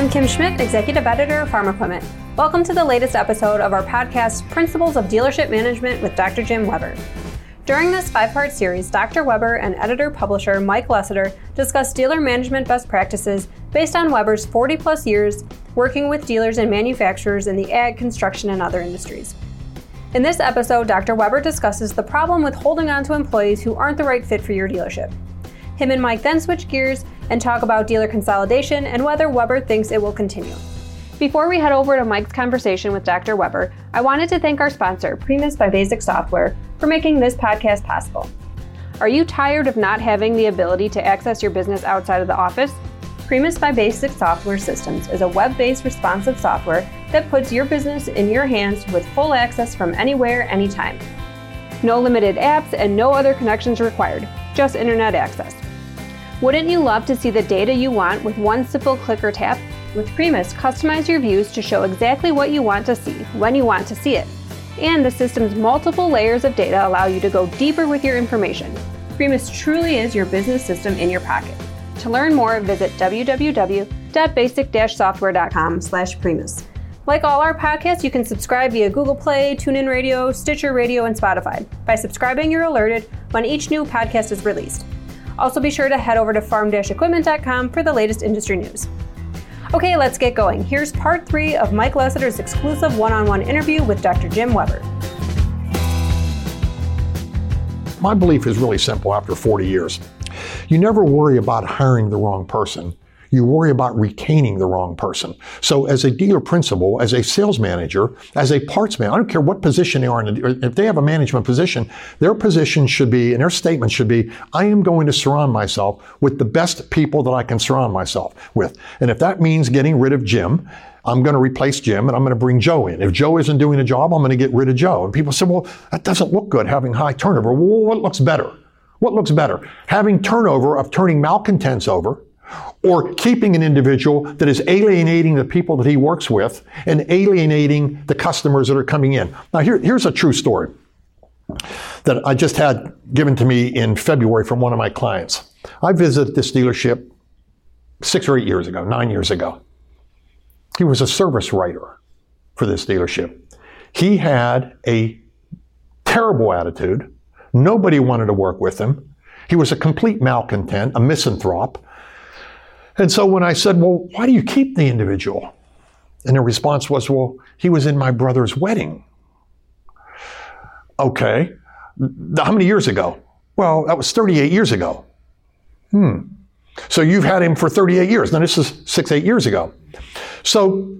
I'm Kim Schmidt, Executive Editor of Farm Equipment. Welcome to the latest episode of our podcast, Principles of Dealership Management with Dr. Jim Weber. During this five part series, Dr. Weber and editor publisher Mike Lessiter discuss dealer management best practices based on Weber's 40 plus years working with dealers and manufacturers in the ag, construction, and other industries. In this episode, Dr. Weber discusses the problem with holding on to employees who aren't the right fit for your dealership. Him and Mike then switch gears and talk about dealer consolidation and whether Weber thinks it will continue. Before we head over to Mike's conversation with Dr. Weber, I wanted to thank our sponsor, Primus by Basic Software, for making this podcast possible. Are you tired of not having the ability to access your business outside of the office? Primus by Basic Software Systems is a web based responsive software that puts your business in your hands with full access from anywhere, anytime. No limited apps and no other connections required, just internet access. Wouldn't you love to see the data you want with one simple click or tap? With Primus, customize your views to show exactly what you want to see when you want to see it. And the system's multiple layers of data allow you to go deeper with your information. Primus truly is your business system in your pocket. To learn more, visit www.basic-software.com slash Primus. Like all our podcasts, you can subscribe via Google Play, TuneIn Radio, Stitcher Radio, and Spotify. By subscribing, you're alerted when each new podcast is released. Also, be sure to head over to farm-equipment.com for the latest industry news. Okay, let's get going. Here's part three of Mike Lessiter's exclusive one on one interview with Dr. Jim Weber. My belief is really simple after 40 years. You never worry about hiring the wrong person. You worry about retaining the wrong person. So as a dealer principal, as a sales manager, as a parts man, I don't care what position they are in, if they have a management position, their position should be, and their statement should be, I am going to surround myself with the best people that I can surround myself with. And if that means getting rid of Jim, I'm going to replace Jim and I'm going to bring Joe in. If Joe isn't doing a job, I'm going to get rid of Joe. And people say, well, that doesn't look good having high turnover. Well, what looks better? What looks better? Having turnover of turning malcontents over or keeping an individual that is alienating the people that he works with and alienating the customers that are coming in. Now, here, here's a true story that I just had given to me in February from one of my clients. I visited this dealership six or eight years ago, nine years ago. He was a service writer for this dealership. He had a terrible attitude Nobody wanted to work with him. He was a complete malcontent, a misanthrope. And so when I said, Well, why do you keep the individual? And the response was, Well, he was in my brother's wedding. Okay. How many years ago? Well, that was 38 years ago. Hmm. So you've had him for 38 years. Now, this is six, eight years ago. So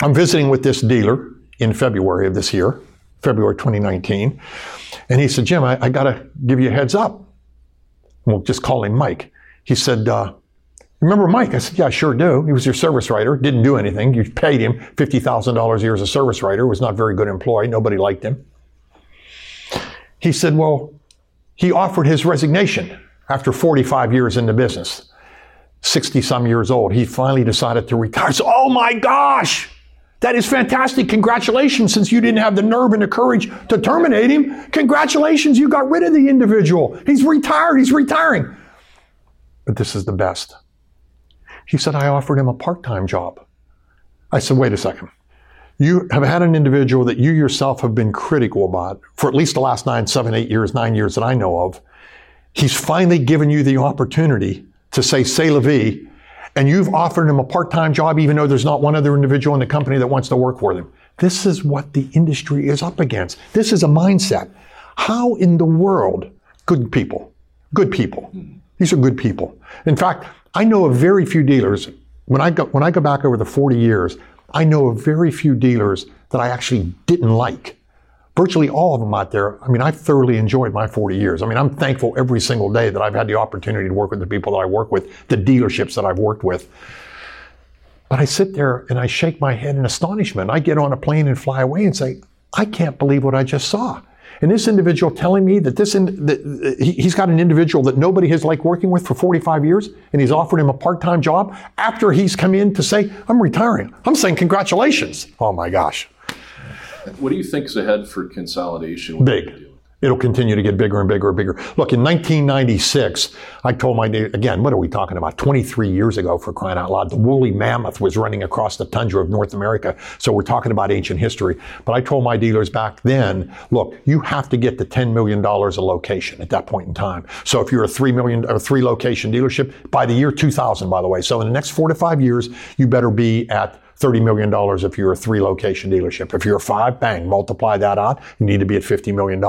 I'm visiting with this dealer in February of this year, February 2019. And he said, Jim, I, I got to give you a heads up. We'll just call him Mike. He said, uh, Remember Mike? I said, Yeah, I sure do. He was your service writer, didn't do anything. You paid him $50,000 a year as a service writer, was not very good employee. Nobody liked him. He said, Well, he offered his resignation after 45 years in the business. 60 some years old. He finally decided to retire. So, oh my gosh! That is fantastic. Congratulations, since you didn't have the nerve and the courage to terminate him. Congratulations, you got rid of the individual. He's retired, he's retiring. But this is the best. He said, I offered him a part time job. I said, wait a second. You have had an individual that you yourself have been critical about for at least the last nine, seven, eight years, nine years that I know of. He's finally given you the opportunity to say, say la vie, and you've offered him a part-time job even though there's not one other individual in the company that wants to work for them. This is what the industry is up against. This is a mindset. How in the world, good people, good people, these are good people. In fact, I know of very few dealers, when I go, when I go back over the 40 years, I know of very few dealers that I actually didn't like virtually all of them out there, I mean, I've thoroughly enjoyed my 40 years. I mean, I'm thankful every single day that I've had the opportunity to work with the people that I work with, the dealerships that I've worked with. But I sit there and I shake my head in astonishment. I get on a plane and fly away and say, I can't believe what I just saw. And this individual telling me that this, in, that he's got an individual that nobody has liked working with for 45 years, and he's offered him a part-time job after he's come in to say, I'm retiring. I'm saying congratulations. Oh my gosh. What do you think is ahead for consolidation? Big. It'll continue to get bigger and bigger and bigger. Look, in 1996, I told my, again, what are we talking about? 23 years ago for crying out loud. The woolly mammoth was running across the tundra of North America. So we're talking about ancient history. But I told my dealers back then, look, you have to get to $10 million a location at that point in time. So if you're a three million or three location dealership by the year 2000, by the way. So in the next four to five years, you better be at $30 million if you're a three location dealership. If you're a five, bang, multiply that out. You need to be at $50 million.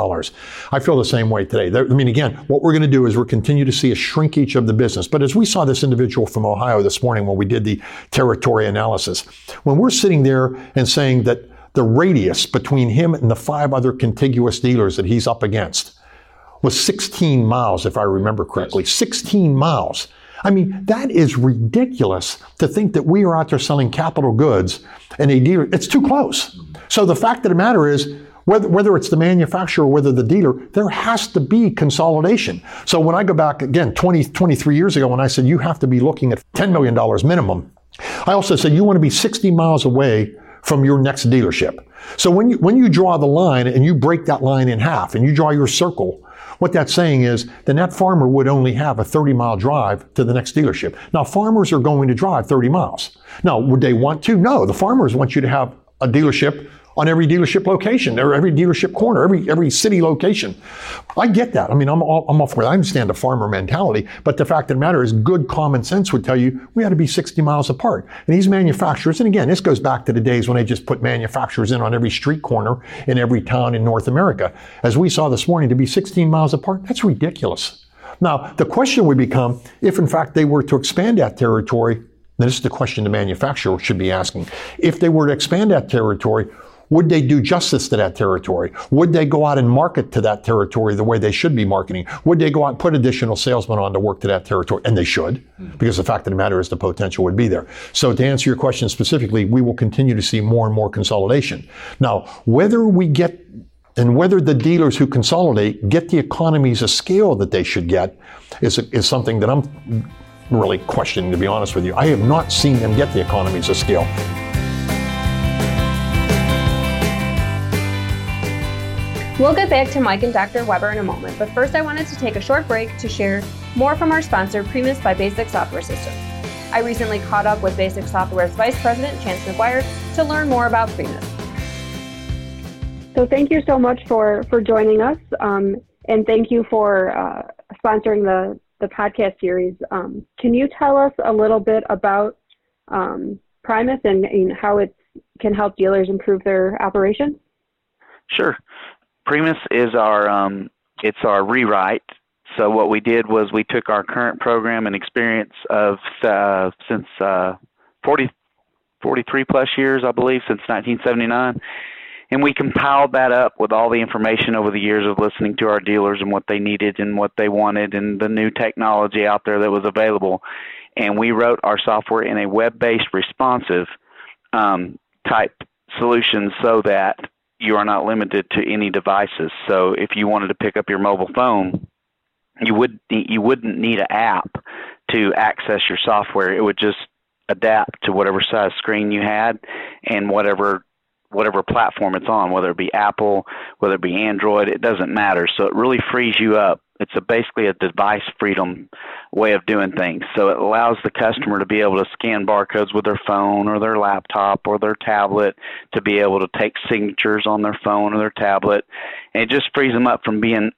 I feel the same way today. I mean, again, what we're going to do is we're continue to see a shrinkage of the business. But as we saw this individual from Ohio this morning when we did the territory analysis, when we're sitting there and saying that the radius between him and the five other contiguous dealers that he's up against was 16 miles, if I remember correctly. 16 miles. I mean, that is ridiculous to think that we are out there selling capital goods and a dealer, it's too close. So the fact of the matter is, whether, whether it's the manufacturer or whether the dealer, there has to be consolidation. So when I go back again 20, 23 years ago, when I said you have to be looking at $10 million minimum, I also said you want to be 60 miles away from your next dealership. So when you, when you draw the line and you break that line in half and you draw your circle, what that's saying is then that farmer would only have a 30 mile drive to the next dealership. Now, farmers are going to drive 30 miles. Now, would they want to? No, the farmers want you to have a dealership on every dealership location or every dealership corner, every every city location. I get that. I mean, I'm all, I'm all for. I understand the farmer mentality, but the fact of the matter is, good common sense would tell you we ought to be 60 miles apart. And these manufacturers, and again, this goes back to the days when they just put manufacturers in on every street corner in every town in North America. As we saw this morning, to be 16 miles apart, that's ridiculous. Now, the question would become if, in fact, they were to expand that territory. This is the question the manufacturer should be asking. If they were to expand that territory, would they do justice to that territory? Would they go out and market to that territory the way they should be marketing? Would they go out and put additional salesmen on to work to that territory? And they should, because the fact of the matter is the potential would be there. So to answer your question specifically, we will continue to see more and more consolidation. Now, whether we get and whether the dealers who consolidate get the economies of scale that they should get is, is something that I'm really questioning, to be honest with you. I have not seen them get the economies of scale. We'll get back to Mike and Dr. Weber in a moment, but first I wanted to take a short break to share more from our sponsor, Primus by Basic Software Systems. I recently caught up with Basic Software's Vice President, Chance McGuire, to learn more about Primus. So thank you so much for, for joining us, um, and thank you for uh, sponsoring the, the podcast series. Um, can you tell us a little bit about um, Primus and, and how it can help dealers improve their operations? Sure. Primus is our um, it's our rewrite. So what we did was we took our current program and experience of uh, since uh, 40, 43 plus years, I believe, since 1979, and we compiled that up with all the information over the years of listening to our dealers and what they needed and what they wanted and the new technology out there that was available, and we wrote our software in a web-based responsive um, type solution so that you are not limited to any devices. So if you wanted to pick up your mobile phone, you would you wouldn't need an app to access your software. It would just adapt to whatever size screen you had and whatever whatever platform it's on, whether it be Apple, whether it be Android, it doesn't matter. So it really frees you up. It's a, basically a device freedom way of doing things. So it allows the customer to be able to scan barcodes with their phone or their laptop or their tablet to be able to take signatures on their phone or their tablet. And it just frees them up from being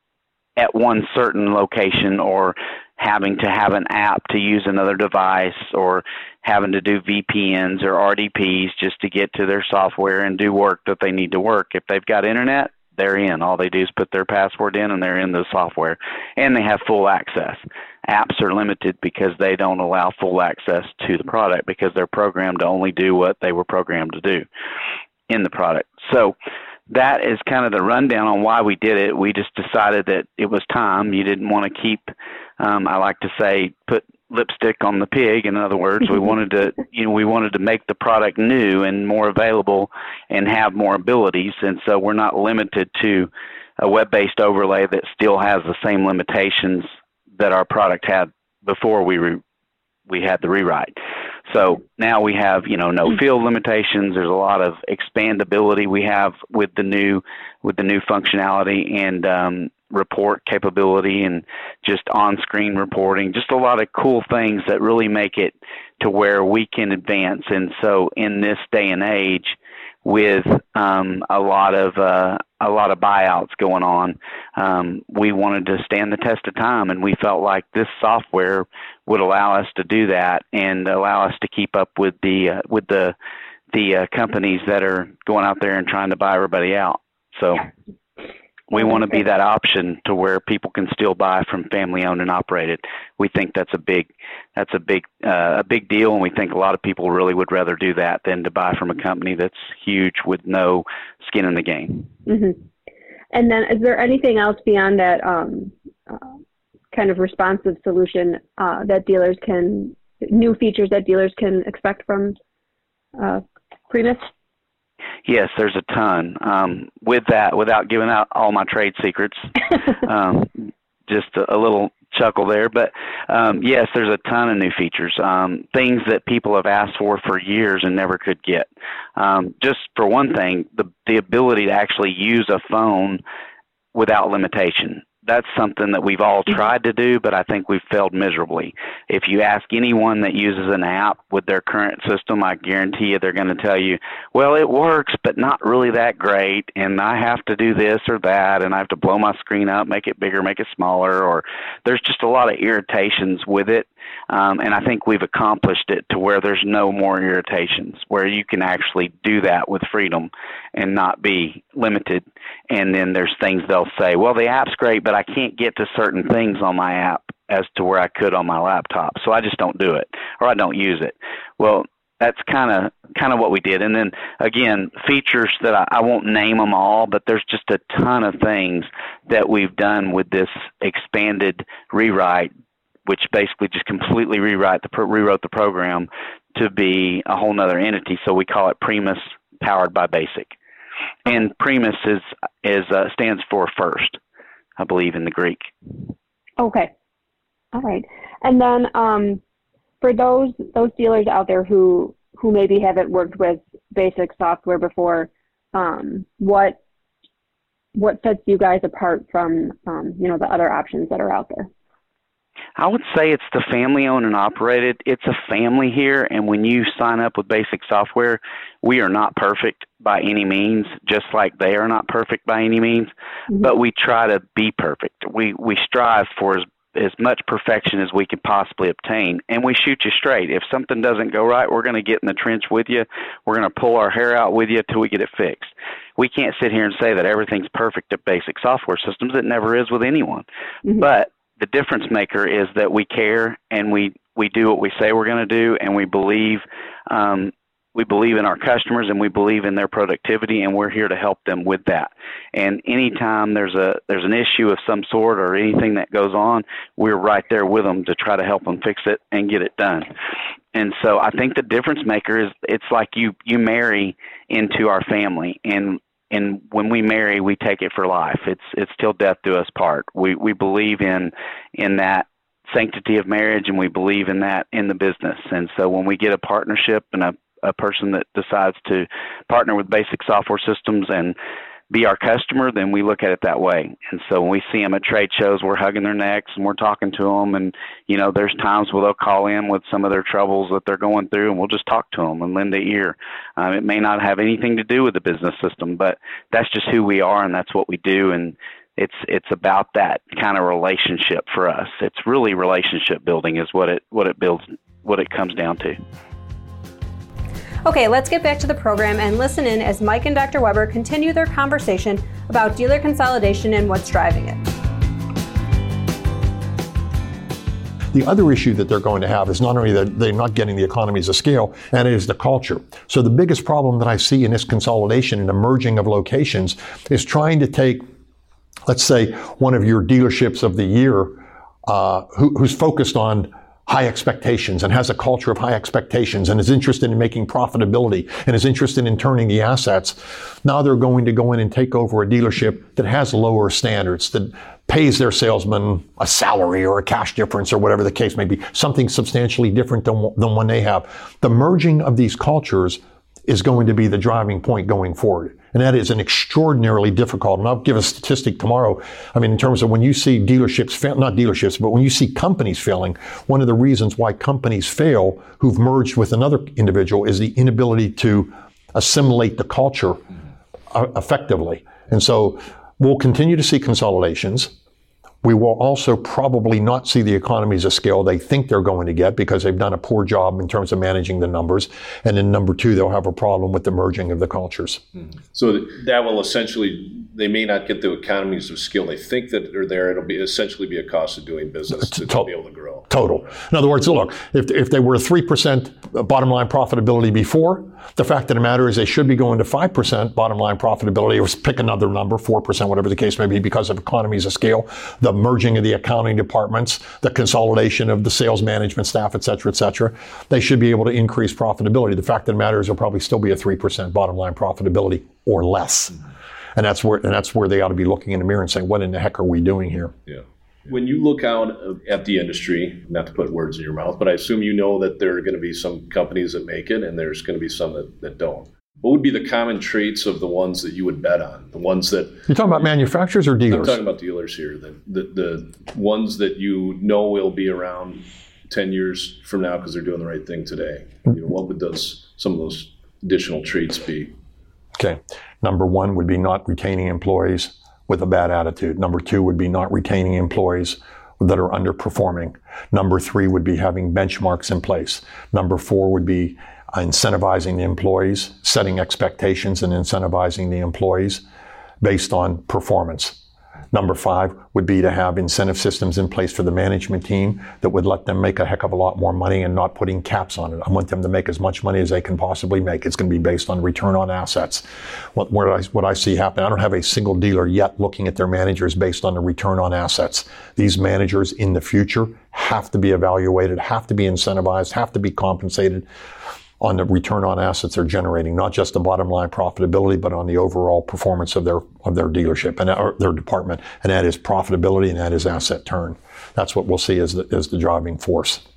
at one certain location or having to have an app to use another device or having to do VPNs or RDPs just to get to their software and do work that they need to work. If they've got internet, they're in. All they do is put their password in and they're in the software and they have full access. Apps are limited because they don't allow full access to the product because they're programmed to only do what they were programmed to do in the product. So that is kind of the rundown on why we did it. We just decided that it was time. You didn't want to keep, um, I like to say, put lipstick on the pig. In other words, we wanted to, you know, we wanted to make the product new and more available and have more abilities. And so we're not limited to a web-based overlay that still has the same limitations that our product had before we re- we had the rewrite. So now we have, you know, no mm-hmm. field limitations. There's a lot of expandability we have with the new with the new functionality and um, report capability and just on-screen reporting. Just a lot of cool things that really make it to where we can advance. And so in this day and age, with um, a lot of uh, a lot of buyouts going on. Um, we wanted to stand the test of time, and we felt like this software would allow us to do that and allow us to keep up with the uh, with the the uh, companies that are going out there and trying to buy everybody out. So we want to be that option to where people can still buy from family owned and operated. We think that's a big that's a big uh, a big deal, and we think a lot of people really would rather do that than to buy from a company that's huge with no skin in the game. Mm-hmm. And then, is there anything else beyond that um, uh, kind of responsive solution uh, that dealers can new features that dealers can expect from uh, Primus? Yes, there's a ton. Um, with that, without giving out all my trade secrets, um, just a, a, little chuckle there. But um, yes, there's a ton of new features, um, things that people have asked for for years and never could get. Um, just for one thing, the the ability to actually use a phone without limitation that's something that we've all mm-hmm. tried to do, but I think we've failed miserably. If you ask anyone that uses an app with their current system, I guarantee you they're going to tell you, well, it works, but not really that great, and I have to do this or that, and I have to blow my screen up, make it bigger, make it smaller, or there's just a lot of irritations with it. Um, and I think we've accomplished it to where there's no more irritations, where you can actually do that with freedom and not be limited. And then there's things they'll say, well, the app's great, but I can't get to certain things on my app as to where I could on my laptop. So I just don't do it or I don't use it. Well, that's kind of kind of what we did. And then again, features that I, I won't name them all, but there's just a ton of things that we've done with this expanded rewrite which basically just completely rewrite the rewrote the program to be a whole nother entity. So we call it Primus powered by Basic, and Primus is is uh, stands for first, I believe in the Greek. Okay, all right, and then um, for those those dealers out there who who maybe haven't worked with Basic software before, um, what what sets you guys apart from um, you know the other options that are out there? I would say it's the family owned and operated. It's a family here, and when you sign up with basic software, we are not perfect by any means, just like they are not perfect by any means, mm-hmm. but we try to be perfect. We we strive for as as much perfection as we can possibly obtain, and we shoot you straight. If something doesn't go right, we're going to get in the trench with you. We're going to pull our hair out with you till we get it fixed. We can't sit here and say that everything's perfect at basic software systems. It never is with anyone. Mm-hmm. But the difference maker is that we care and we we do what we say we're going to do, and we believe um, we believe in our customers and we believe in their productivity, and we're here to help them with that. And anytime there's a there's an issue of some sort or anything that goes on, we're right there with them to try to help them fix it and get it done. And so I think the difference maker is it's like you you marry into our family and and when we marry, we take it for life. It's it's till death do us part. We we believe in in that sanctity of marriage, and we believe in that in the business. And so when we get a partnership and a a person that decides to partner with basic software systems and be our customer, then we look at it that way. And so when we see them at trade shows, we're hugging their necks and we're talking to them. And, you know, there's times where they'll call in with some of their troubles that they're going through and we'll just talk to them and lend an ear. Um, it may not have anything to do with the business system, but that's just who we are and that's what we do. And it's, it's about that kind of relationship for us. It's really relationship building is what it, what it builds, what it comes down to. Okay, let's get back to the program and listen in as Mike and Dr. Weber continue their conversation about dealer consolidation and what's driving it. The other issue that they're going to have is not only that they're not getting the economies of scale, and it is the culture. So the biggest problem that I see in this consolidation and emerging of locations is trying to take, let's say, one of your dealerships of the year uh, who, who's focused on high expectations and has a culture of high expectations and is interested in making profitability and is interested in turning the assets. Now they're going to go in and take over a dealership that has lower standards, that pays their salesman a salary or a cash difference or whatever the case may be, something substantially different than, than one they have. The merging of these cultures is going to be the driving point going forward. And that is an extraordinarily difficult, and I'll give a statistic tomorrow. I mean, in terms of when you see dealerships fail, not dealerships, but when you see companies failing, one of the reasons why companies fail who've merged with another individual is the inability to assimilate the culture uh, effectively. And so we'll continue to see consolidations. We will also probably not see the economies of scale they think they're going to get because they've done a poor job in terms of managing the numbers. And then number two, they'll have a problem with the merging of the cultures. So that will essentially, they may not get the economies of scale they think that are there. It'll be essentially be a cost of doing business to, to be able to grow. Total. In other words, look, if, if they were a 3% bottom line profitability before, the fact of the matter is they should be going to 5% bottom line profitability or pick another number, 4%, whatever the case may be, because of economies of scale. The merging of the accounting departments, the consolidation of the sales management staff, et cetera, et cetera, they should be able to increase profitability. The fact of the matter is, there'll probably still be a 3% bottom line profitability or less. Mm-hmm. And that's where, and that's where they ought to be looking in the mirror and saying, what in the heck are we doing here? Yeah. When you look out at the industry, not to put words in your mouth, but I assume you know that there are going to be some companies that make it and there's going to be some that, that don't what would be the common traits of the ones that you would bet on? The ones that you're talking about manufacturers or dealers? I'm talking about dealers here. The the, the ones that you know will be around ten years from now because they're doing the right thing today. Mm-hmm. You know, what would those some of those additional traits be? Okay, number one would be not retaining employees with a bad attitude. Number two would be not retaining employees that are underperforming. Number three would be having benchmarks in place. Number four would be incentivizing the employees, setting expectations and incentivizing the employees based on performance. Number five would be to have incentive systems in place for the management team that would let them make a heck of a lot more money and not putting caps on it. I want them to make as much money as they can possibly make. It's going to be based on return on assets. What, I, what I see happen, I don't have a single dealer yet looking at their managers based on the return on assets. These managers in the future have to be evaluated, have to be incentivized, have to be compensated on the return on assets they're generating, not just the bottom line profitability, but on the overall performance of their of their dealership and their department, and that is profitability and that is asset turn. That's what we'll see as the, as the driving force.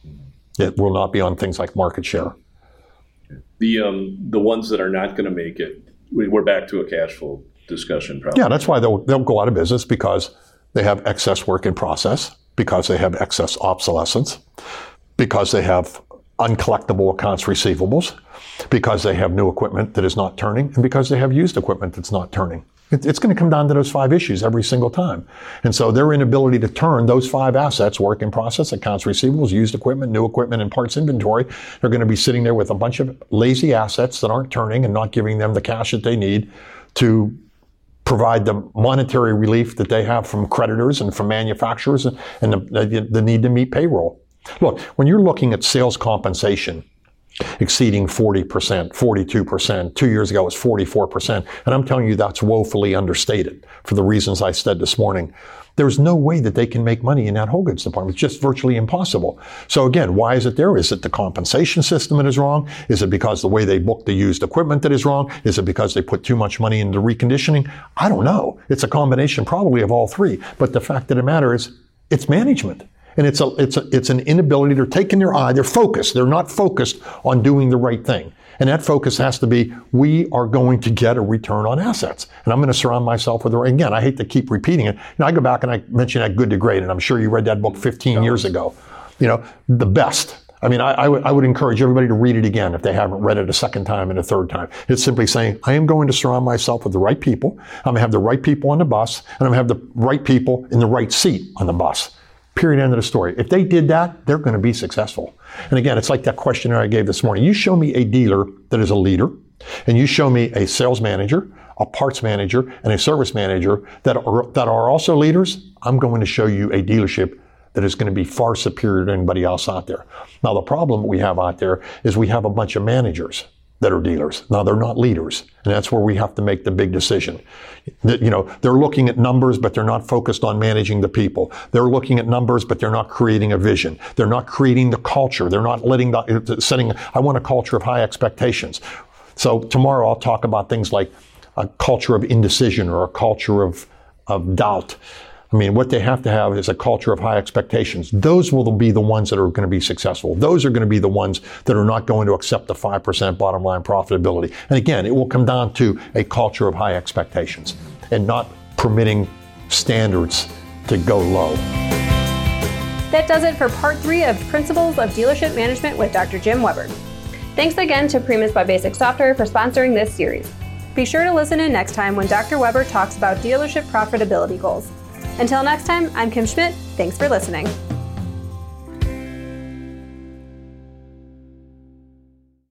It will not be on things like market share. The um, the ones that are not going to make it, we're back to a cash flow discussion. Probably. Yeah, that's why they'll they'll go out of business because they have excess work in process, because they have excess obsolescence, because they have uncollectible accounts receivables because they have new equipment that is not turning and because they have used equipment that's not turning. It's going to come down to those five issues every single time. And so their inability to turn those five assets, work in process, accounts receivables, used equipment, new equipment, and parts inventory, they're going to be sitting there with a bunch of lazy assets that aren't turning and not giving them the cash that they need to provide the monetary relief that they have from creditors and from manufacturers and the, the need to meet payroll. Look, when you're looking at sales compensation exceeding 40%, 42%, two years ago it was 44%, and I'm telling you that's woefully understated for the reasons I said this morning. There's no way that they can make money in that whole goods department. It's just virtually impossible. So again, why is it there? Is it the compensation system that is wrong? Is it because the way they book the used equipment that is wrong? Is it because they put too much money into reconditioning? I don't know. It's a combination probably of all three. But the fact of the matter is, it's management. And it's a, it's a, it's an inability. They're taking their eye. They're focused. They're not focused on doing the right thing. And that focus has to be, we are going to get a return on assets. And I'm going to surround myself with, the, again, I hate to keep repeating it. Know, I go back and I mention that Good to Great, and I'm sure you read that book 15 years ago. You know, the best. I mean, I, I, w- I would encourage everybody to read it again if they haven't read it a second time and a third time. It's simply saying, I am going to surround myself with the right people. I'm going to have the right people on the bus, and I'm going to have the right people in the right seat on the bus. Period. End of the story. If they did that, they're going to be successful. And again, it's like that questionnaire I gave this morning. You show me a dealer that is a leader, and you show me a sales manager, a parts manager, and a service manager that are, that are also leaders. I'm going to show you a dealership that is going to be far superior to anybody else out there. Now, the problem we have out there is we have a bunch of managers that are dealers. Now they're not leaders, and that's where we have to make the big decision. You know, they're looking at numbers, but they're not focused on managing the people. They're looking at numbers, but they're not creating a vision. They're not creating the culture. They're not letting the uh, setting. I want a culture of high expectations. So tomorrow I'll talk about things like a culture of indecision or a culture of of doubt. I mean, what they have to have is a culture of high expectations. Those will be the ones that are going to be successful. Those are going to be the ones that are not going to accept the 5% bottom line profitability. And again, it will come down to a culture of high expectations and not permitting standards to go low. That does it for part three of Principles of Dealership Management with Dr. Jim Weber. Thanks again to Primus by Basic Software for sponsoring this series. Be sure to listen in next time when Dr. Weber talks about dealership profitability goals. Until next time, I'm Kim Schmidt. Thanks for listening.